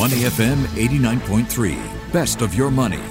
Money FM 89.3. Best of your money.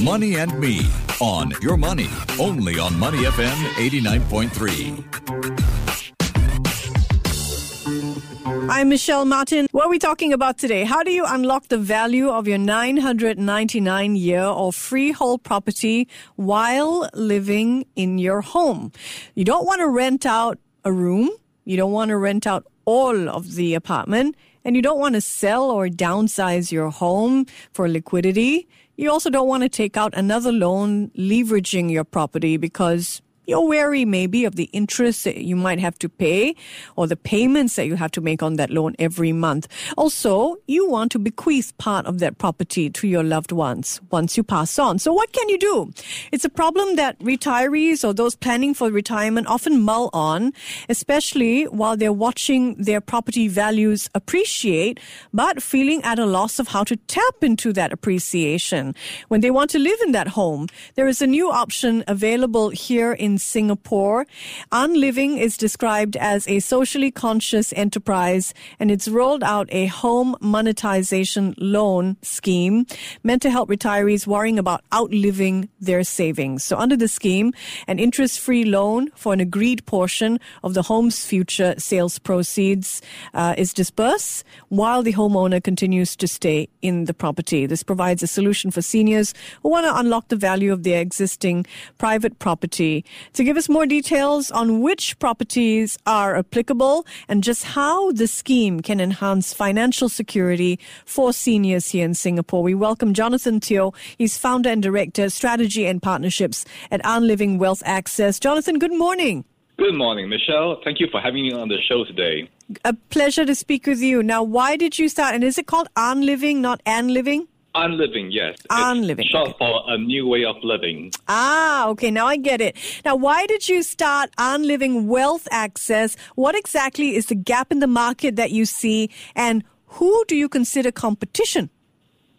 Money and Me on Your Money, only on Money FM 89.3. I'm Michelle Martin. What are we talking about today? How do you unlock the value of your 999 year or freehold property while living in your home? You don't want to rent out a room. You don't want to rent out all of the apartment and you don't want to sell or downsize your home for liquidity. You also don't want to take out another loan leveraging your property because you're wary maybe of the interest that you might have to pay or the payments that you have to make on that loan every month. Also, you want to bequeath part of that property to your loved ones once you pass on. So what can you do? It's a problem that retirees or those planning for retirement often mull on, especially while they're watching their property values appreciate, but feeling at a loss of how to tap into that appreciation. When they want to live in that home, there is a new option available here in Singapore. Unliving is described as a socially conscious enterprise and it's rolled out a home monetization loan scheme meant to help retirees worrying about outliving their savings. So under the scheme, an interest-free loan for an agreed portion of the home's future sales proceeds uh, is disbursed while the homeowner continues to stay in the property. This provides a solution for seniors who want to unlock the value of their existing private property. To give us more details on which properties are applicable and just how the scheme can enhance financial security for seniors here in Singapore, we welcome Jonathan Teo. He's founder and director, strategy and partnerships at Unliving Wealth Access. Jonathan, good morning. Good morning, Michelle. Thank you for having me on the show today. A pleasure to speak with you. Now, why did you start? And is it called Unliving, not An Living? Unliving, yes. Unliving. It's short for a new way of living. Ah, okay. Now I get it. Now, why did you start Unliving Wealth Access? What exactly is the gap in the market that you see, and who do you consider competition?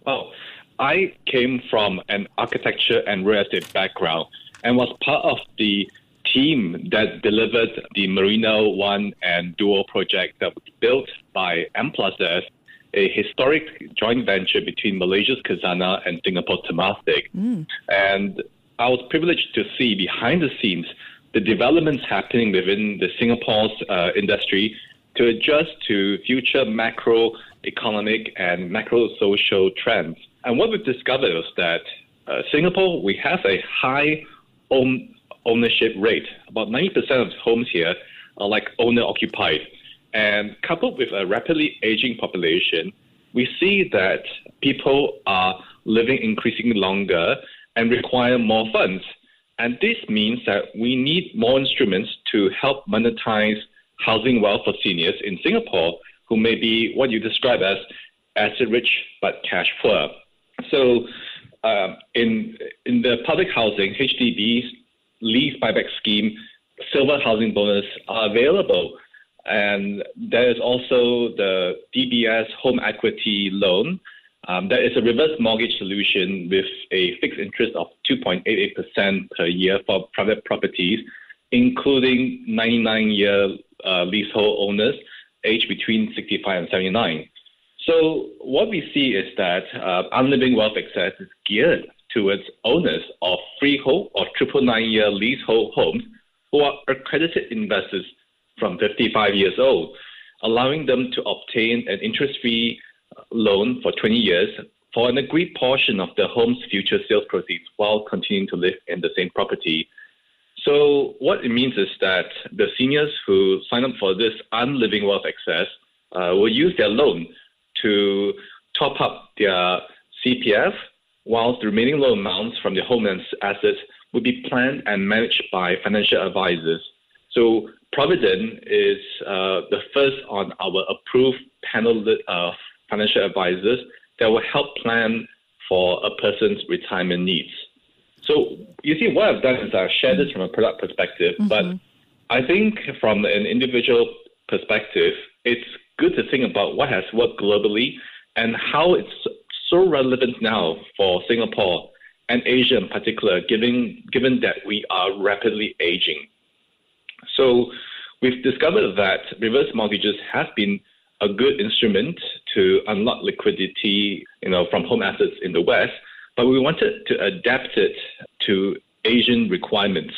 Well, I came from an architecture and real estate background and was part of the team that delivered the Marina One and Duo project that was built by M plus S a historic joint venture between Malaysia's Khazanah and Singapore's Temasek. Mm. And I was privileged to see behind the scenes the developments happening within the Singapore's uh, industry to adjust to future macroeconomic and macro social trends. And what we discovered was that uh, Singapore, we have a high own ownership rate. About 90% of homes here are like owner occupied. And coupled with a rapidly aging population, we see that people are living increasingly longer and require more funds. And this means that we need more instruments to help monetize housing wealth for seniors in Singapore who may be what you describe as asset rich but cash poor. So, uh, in in the public housing, HDB's lease buyback scheme, silver housing bonus are available and there is also the DBS home equity loan. Um, that is a reverse mortgage solution with a fixed interest of 2.88% per year for private properties, including 99 year uh, leasehold owners aged between 65 and 79. So, what we see is that uh, Unliving Wealth Access is geared towards owners of freehold or triple nine year leasehold homes who are accredited investors from 55 years old, allowing them to obtain an interest free loan for 20 years for an agreed portion of the home's future sales proceeds while continuing to live in the same property. So, what it means is that the seniors who sign up for this unliving wealth access uh, will use their loan to top up their CPF, whilst the remaining loan amounts from their home assets will be planned and managed by financial advisors. So, Providend is uh, the first on our approved panel of financial advisors that will help plan for a person's retirement needs. So you see, what I've done is I've shared this from a product perspective, mm-hmm. but I think from an individual perspective, it's good to think about what has worked globally and how it's so relevant now for Singapore and Asia in particular, given given that we are rapidly aging. So we've discovered that reverse mortgages have been a good instrument to unlock liquidity, you know, from home assets in the West, but we wanted to adapt it to Asian requirements,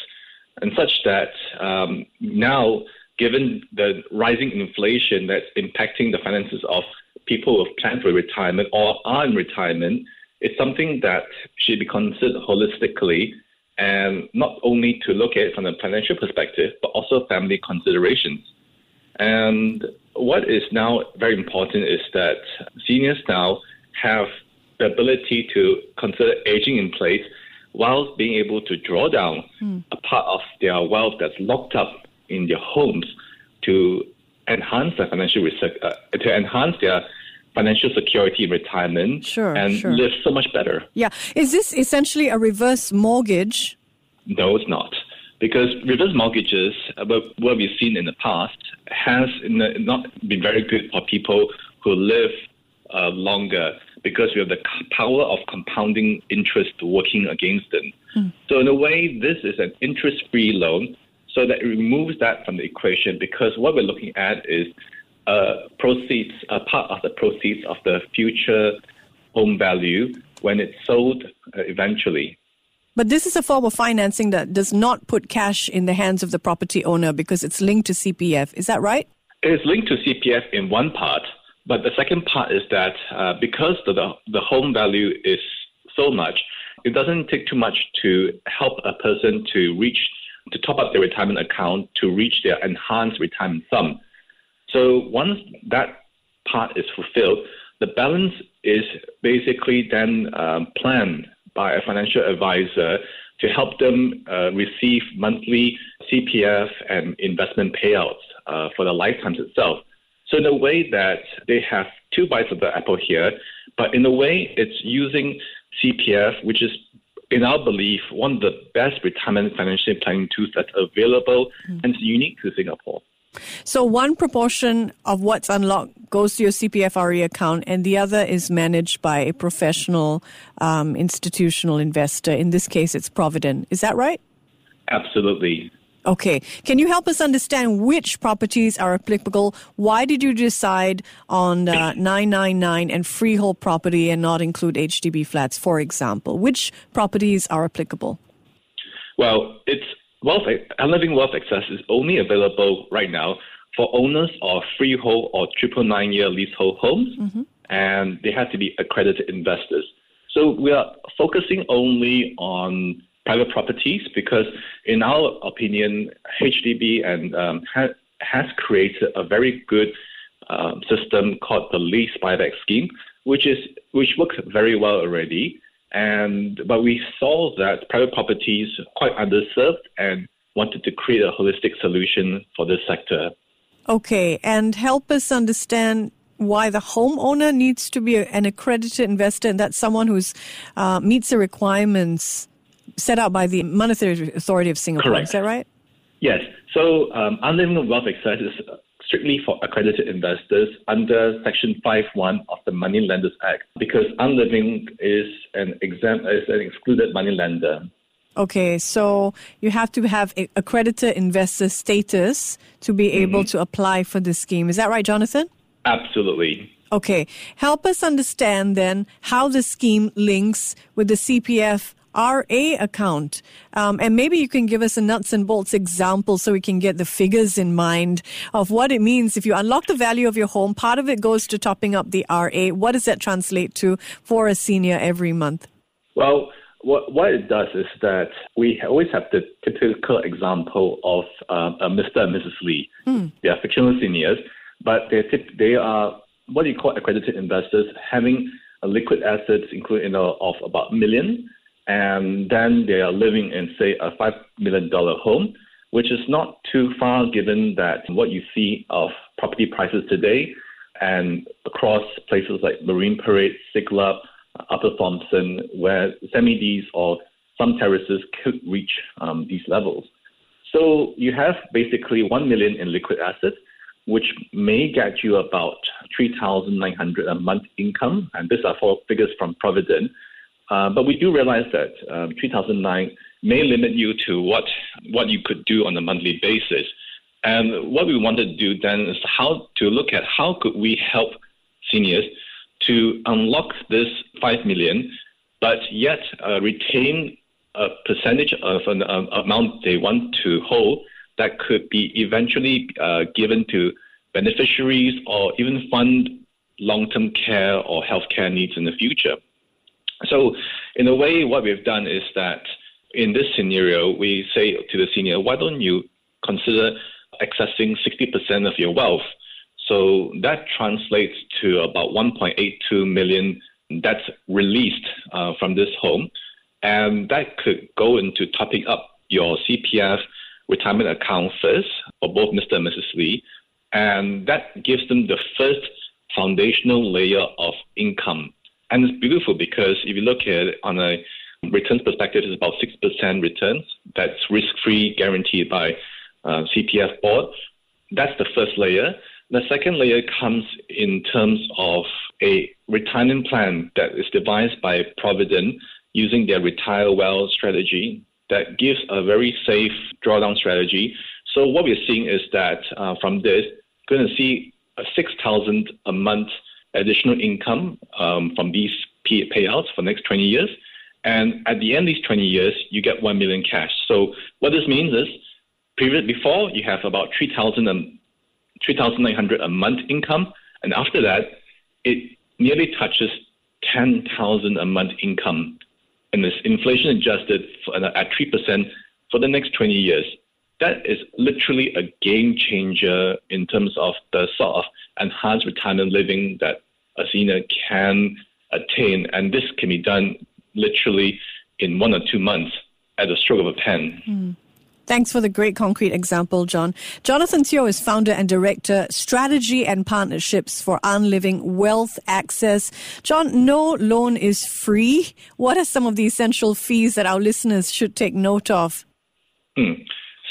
and such that um, now, given the rising inflation that's impacting the finances of people who have planned for retirement or are in retirement, it's something that should be considered holistically and not only to look at it from a financial perspective, but also family considerations. And what is now very important is that seniors now have the ability to consider aging in place while being able to draw down mm. a part of their wealth that's locked up in their homes to enhance their financial uh, to enhance their financial security in retirement sure, and sure. live so much better. Yeah. Is this essentially a reverse mortgage? No, it's not. Because reverse mortgages, uh, what we've seen in the past, has not been very good for people who live uh, longer because we have the power of compounding interest working against them. Mm. So, in a way, this is an interest free loan. So that it removes that from the equation because what we're looking at is uh, proceeds, a part of the proceeds of the future home value when it's sold uh, eventually. But this is a form of financing that does not put cash in the hands of the property owner because it's linked to CPF. Is that right? It's linked to CPF in one part, but the second part is that uh, because the, the home value is so much, it doesn't take too much to help a person to reach, to top up their retirement account to reach their enhanced retirement sum. So once that part is fulfilled, the balance is basically then um, planned by a financial advisor to help them uh, receive monthly CPF and investment payouts uh, for the lifetimes itself. So in a way that they have two bites of the apple here, but in a way it's using CPF, which is in our belief, one of the best retirement financial planning tools that's available mm-hmm. and it's unique to Singapore. So one proportion of what's unlocked goes to your CPFRE account, and the other is managed by a professional um, institutional investor. In this case, it's Providend. Is that right? Absolutely. Okay. Can you help us understand which properties are applicable? Why did you decide on uh, 999 and freehold property and not include HDB flats, for example? Which properties are applicable? Well, it's wealth, unliving wealth access is only available right now for owners of freehold or triple nine year leasehold homes, mm-hmm. and they have to be accredited investors. So we are focusing only on private properties because, in our opinion, HDB and um, ha- has created a very good um, system called the lease buyback scheme, which is which works very well already. And but we saw that private properties quite underserved and wanted to create a holistic solution for this sector. Okay, and help us understand why the homeowner needs to be an accredited investor, and that's someone who's uh, meets the requirements set out by the Monetary Authority of Singapore. Correct. Is that right? Yes. So um, unliving wealth access is strictly for accredited investors under Section 5.1 of the Money Lenders Act because unliving is an exempt is an excluded money lender. Okay, so you have to have accredited investor status to be able mm-hmm. to apply for this scheme. Is that right, Jonathan? Absolutely. Okay, help us understand then how the scheme links with the CPF RA account. Um, and maybe you can give us a nuts and bolts example so we can get the figures in mind of what it means. If you unlock the value of your home, part of it goes to topping up the RA. What does that translate to for a senior every month? Well, what, what it does is that we always have the typical example of uh, Mr. and Mrs. Lee. Mm. They are fictional seniors, but they they are what you call accredited investors, having liquid assets, including you know, of about a million and then they are living in, say, a $5 million home, which is not too far given that what you see of property prices today and across places like Marine Parade, Siglap, Upper Thomson, where semi-Ds or some terraces could reach um, these levels. So you have basically 1 million in liquid assets, which may get you about 3,900 a month income, and these are for figures from Providend. Uh, but we do realize that um, 3009 may limit you to what what you could do on a monthly basis. And what we wanted to do then is how to look at how could we help seniors to unlock this 5 million, but yet uh, retain a percentage of an uh, amount they want to hold that could be eventually uh, given to beneficiaries or even fund long-term care or healthcare needs in the future. So, in a way, what we've done is that in this scenario, we say to the senior, why don't you consider accessing 60% of your wealth? So that translates to about 1.82 million that's released uh, from this home. And that could go into topping up your CPF retirement account first for both Mr. and Mrs. Lee. And that gives them the first foundational layer of income. And it's beautiful because if you look at it on a returns perspective, it's about 6% returns. That's risk free, guaranteed by uh, CPF board. That's the first layer. The second layer comes in terms of a retirement plan that is devised by Providend using their retire well strategy that gives a very safe drawdown strategy. So what we're seeing is that uh, from this, going to see a 6,000 a month additional income um, from these pay- payouts for next 20 years. And at the end of these 20 years, you get 1 million cash. So what this means is, period before, you have about 3,000 and 3,900 a month income. And after that, it nearly touches 10,000 a month income. And it's inflation adjusted for, at 3% for the next 20 years. That is literally a game changer in terms of the sort of enhanced retirement living that a senior can attain. And this can be done literally in one or two months at the stroke of a pen. Mm. Thanks for the great concrete example, John. Jonathan Teo is founder and director, strategy and partnerships for Unliving Wealth Access. John, no loan is free. What are some of the essential fees that our listeners should take note of? Hmm.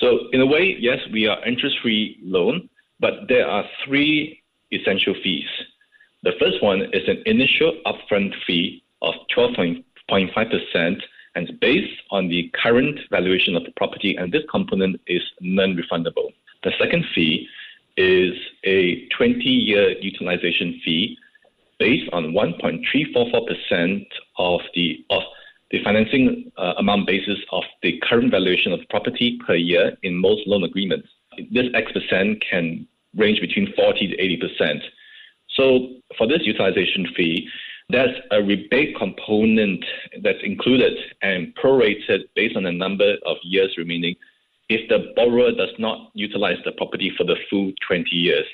So, in a way, yes, we are interest free loan, but there are three essential fees. The first one is an initial upfront fee of 12.5% and based on the current valuation of the property, and this component is non-refundable. The second fee is a 20-year utilization fee based on 1.344% of the of the financing uh, amount basis of the current valuation of the property per year in most loan agreements. This X percent can range between 40 to 80 percent. So for this utilization fee, there's a rebate component that's included and prorated based on the number of years remaining if the borrower does not utilize the property for the full 20 years.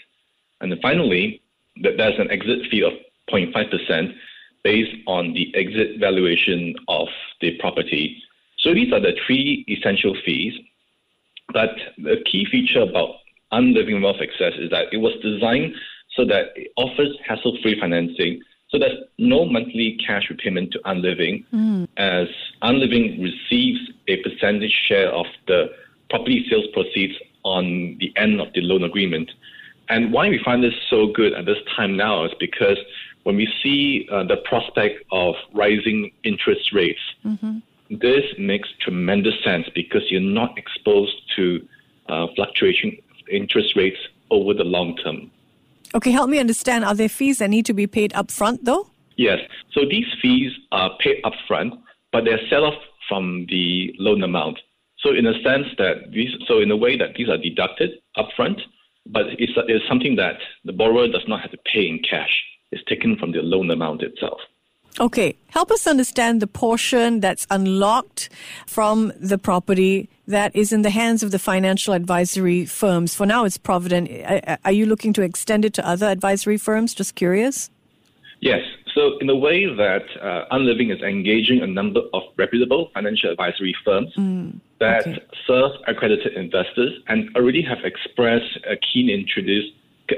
And then finally, there's an exit fee of 0.5% based on the exit valuation of the property. So these are the three essential fees. But the key feature about Unliving Wealth Access is that it was designed so that it offers hassle-free financing so there's no monthly cash repayment to Unliving, mm. as Unliving receives a percentage share of the property sales proceeds on the end of the loan agreement. And why we find this so good at this time now is because when we see uh, the prospect of rising interest rates, mm-hmm. this makes tremendous sense because you're not exposed to uh, fluctuation interest rates over the long term. Okay, help me understand. Are there fees that need to be paid upfront, though? Yes. So these fees are paid upfront, but they're set off from the loan amount. So in a sense that these, so in a way that these are deducted upfront, but it's, it's something that the borrower does not have to pay in cash. It's taken from the loan amount itself. Okay, help us understand the portion that's unlocked from the property that is in the hands of the financial advisory firms. For now, it's Providend. Are you looking to extend it to other advisory firms? Just curious. Yes. So, in the way that uh, Unliving is engaging a number of reputable financial advisory firms mm, that okay. serve accredited investors and already have expressed a keen,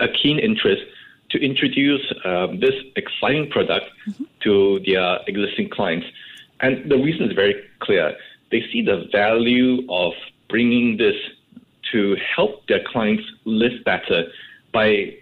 a keen interest to introduce um, this exciting product mm-hmm. to their existing clients. And the reason is very clear. They see the value of bringing this to help their clients live better by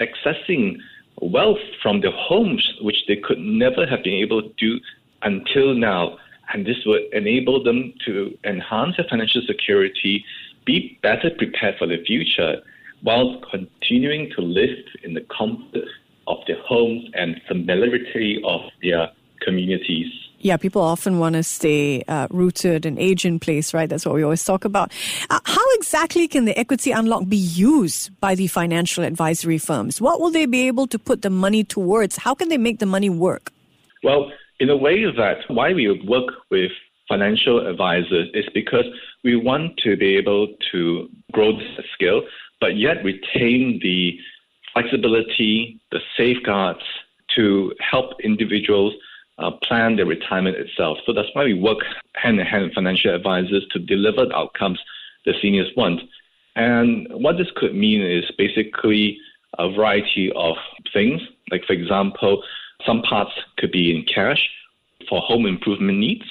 accessing wealth from their homes, which they could never have been able to do until now. And this would enable them to enhance their financial security be better prepared for the future while continuing to live in the comfort of their homes and familiarity of their communities. Yeah, people often want to stay uh, rooted and age in place, right? That's what we always talk about. Uh, how exactly can the equity unlock be used by the financial advisory firms? What will they be able to put the money towards? How can they make the money work? Well, in a way that why we work with financial advisors is because we want to be able to grow this skill, but yet retain the flexibility, the safeguards to help individuals uh, plan their retirement itself. So that's why we work hand in hand with financial advisors to deliver the outcomes the seniors want. And what this could mean is basically a variety of things. Like, for example, some parts could be in cash for home improvement needs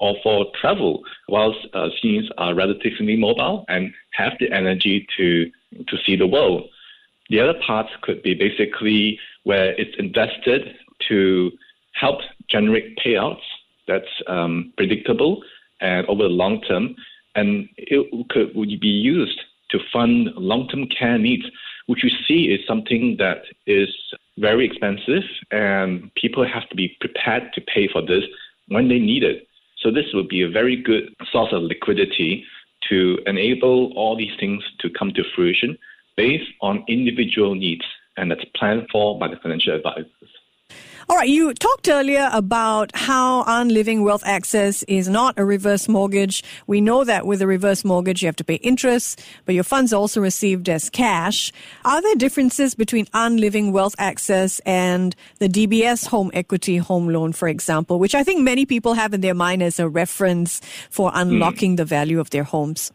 or for travel, whilst uh, seniors are relatively mobile and have the energy to, to see the world. The other parts could be basically where it's invested to help generate payouts that's um, predictable and over the long term, and it could would be used to fund long-term care needs, which you see is something that is very expensive, and people have to be prepared to pay for this when they need it. So this would be a very good source of liquidity to enable all these things to come to fruition based on individual needs, and that's planned for by the financial advisors. All right, you talked earlier about how Unliving Wealth Access is not a reverse mortgage. We know that with a reverse mortgage, you have to pay interest, but your funds are also received as cash. Are there differences between Unliving Wealth Access and the DBS Home Equity Home Loan, for example, which I think many people have in their mind as a reference for unlocking mm. the value of their homes?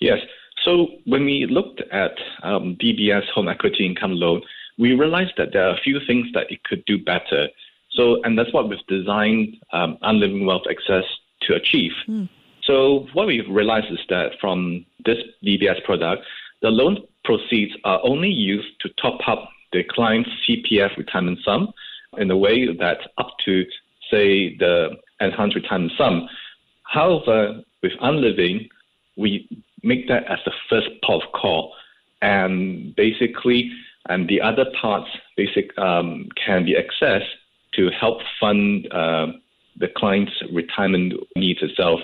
Yes. So when we looked at um, DBS Home Equity Income Loan, we realized that there are a few things that it could do better. So, and that's what we've designed um, Unliving Wealth Access to achieve. Mm. So, what we've realized is that from this DBS product, the loan proceeds are only used to top up the client's CPF retirement sum in a way that up to, say, the enhanced retirement sum. However, with Unliving, we make that as the first port of call. And basically, and the other parts basic um, can be accessed to help fund uh, the client's retirement needs itself.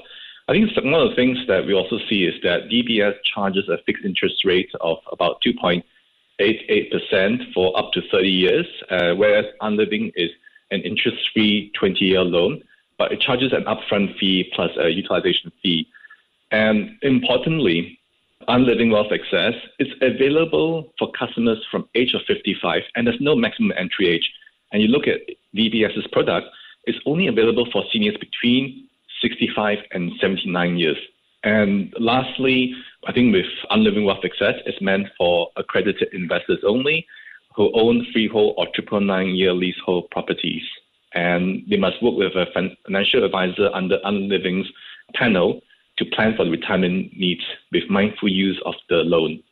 I think one of the things that we also see is that DBS charges a fixed interest rate of about 2.88% for up to 30 years, uh, whereas Unliving is an interest-free 20-year loan, but it charges an upfront fee plus a utilization fee. And importantly, Unliving Wealth Access is available for customers from age of 55, and there's no maximum entry age. And you look at DBS's product, it's only available for seniors between 65 and 79 years. And lastly, I think with Unliving Wealth Access, it's meant for accredited investors only who own freehold or triple nine year leasehold properties. And they must work with a financial advisor under Unliving's panel to plan for the retirement needs with mindful use of the loan.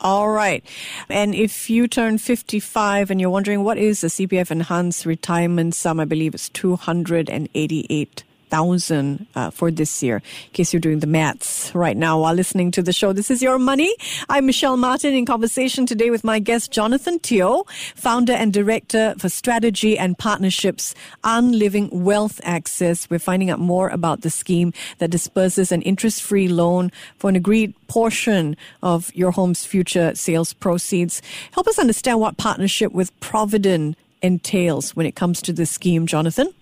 All right. And if you turn 55 and you're wondering what is the CPF enhanced retirement sum, I believe it's 288 thousand uh, for this year. In case you're doing the maths right now while listening to the show, this is your money. I'm Michelle Martin in conversation today with my guest Jonathan Teo, founder and director for strategy and partnerships Unliving Wealth Access. We're finding out more about the scheme that disperses an interest-free loan for an agreed portion of your home's future sales proceeds. Help us understand what partnership with Providend entails when it comes to this scheme, Jonathan.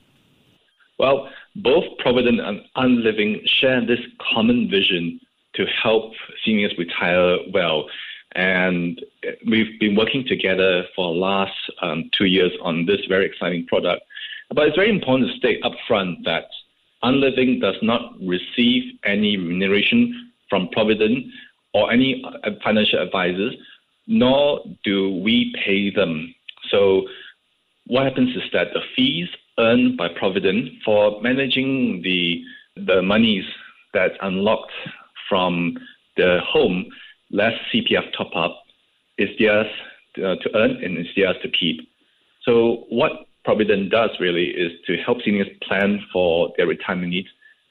Well, both Providend and Unliving share this common vision to help seniors retire well. And we've been working together for the last um, two years on this very exciting product. But it's very important to state upfront that Unliving does not receive any remuneration from Providend or any uh, financial advisors, nor do we pay them. So what happens is that the fees earned by Providend for managing the the monies that's unlocked from the home, less CPF top up, is theirs uh, to earn and is theirs to keep. So what Providend does really is to help seniors plan for their retirement needs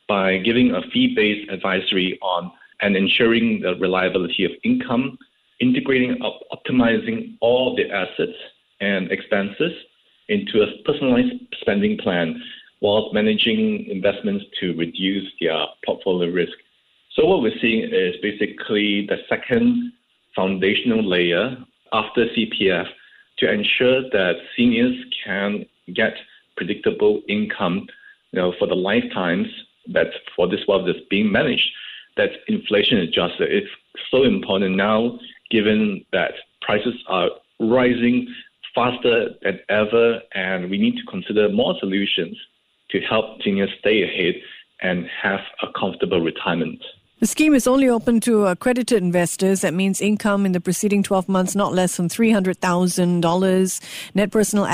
by giving a fee-based advisory on and ensuring the reliability of income, integrating, op- optimizing all the assets and expenses into a personalized spending plan while managing investments to reduce their portfolio risk. So what we're seeing is basically the second foundational layer after CPF to ensure that seniors can get predictable income you know, for the lifetimes that for this wealth that's being managed, that's inflation adjusted. It's so important now given that prices are rising faster than ever, and we need to consider more solutions to help seniors stay ahead and have a comfortable retirement. The scheme is only open to accredited investors. That means income in the preceding 12 months not less than $300,000, net personal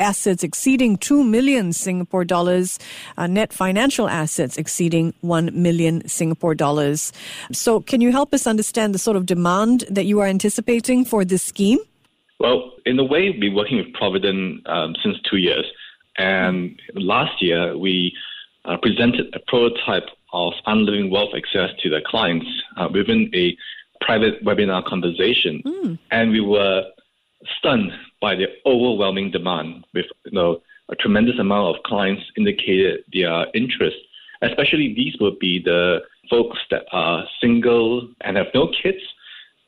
assets exceeding 2 million Singapore dollars, uh, net financial assets exceeding 1 million Singapore dollars. So, can you help us understand the sort of demand that you are anticipating for this scheme? Well, in a way, we've been working with Providend um, since two years. And last year, we uh, presented a prototype of unliving wealth access to their clients uh, within a private webinar conversation. Mm. And we were stunned by the overwhelming demand with you know, a tremendous amount of clients indicated their interest. Especially these would be the folks that are single and have no kids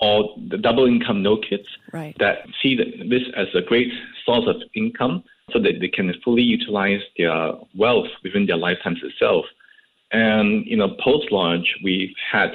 or the double income no kids right. that see this as a great source of income so that they can fully utilize their wealth within their lifetimes itself. And you know, post launch, we've had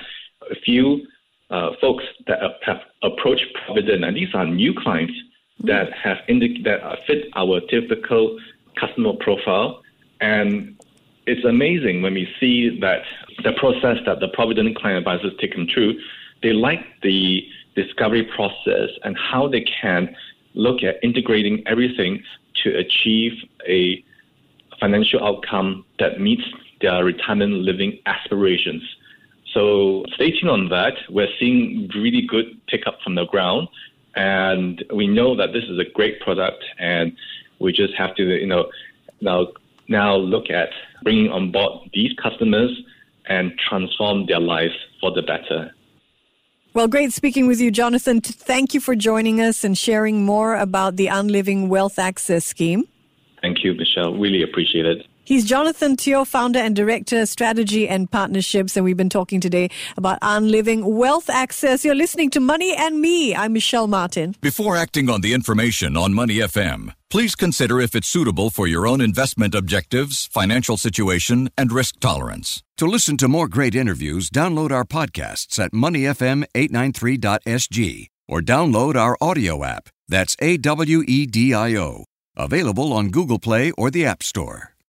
a few uh, folks that have approached Providend, and these are new clients mm-hmm. that have indic- that fit our typical customer profile. And it's amazing when we see that the process that the Providend client advisors take them through. They like the discovery process and how they can look at integrating everything to achieve a financial outcome that meets their retirement living aspirations. So stay tuned on that. We're seeing really good pickup from the ground, and we know that this is a great product, and we just have to, you know, now now look at bringing on board these customers and transform their lives for the better. Well, great speaking with you, Jonathan. Thank you for joining us and sharing more about the Unliving Wealth Access Scheme. Thank you, Michelle. Really appreciate it. He's Jonathan Teo, founder and director, strategy and partnerships. And we've been talking today about unliving wealth access. You're listening to Money and Me. I'm Michelle Martin. Before acting on the information on Money FM, please consider if it's suitable for your own investment objectives, financial situation, and risk tolerance. To listen to more great interviews, download our podcasts at moneyfm893.sg or download our audio app. That's A W E D I O. Available on Google Play or the App Store.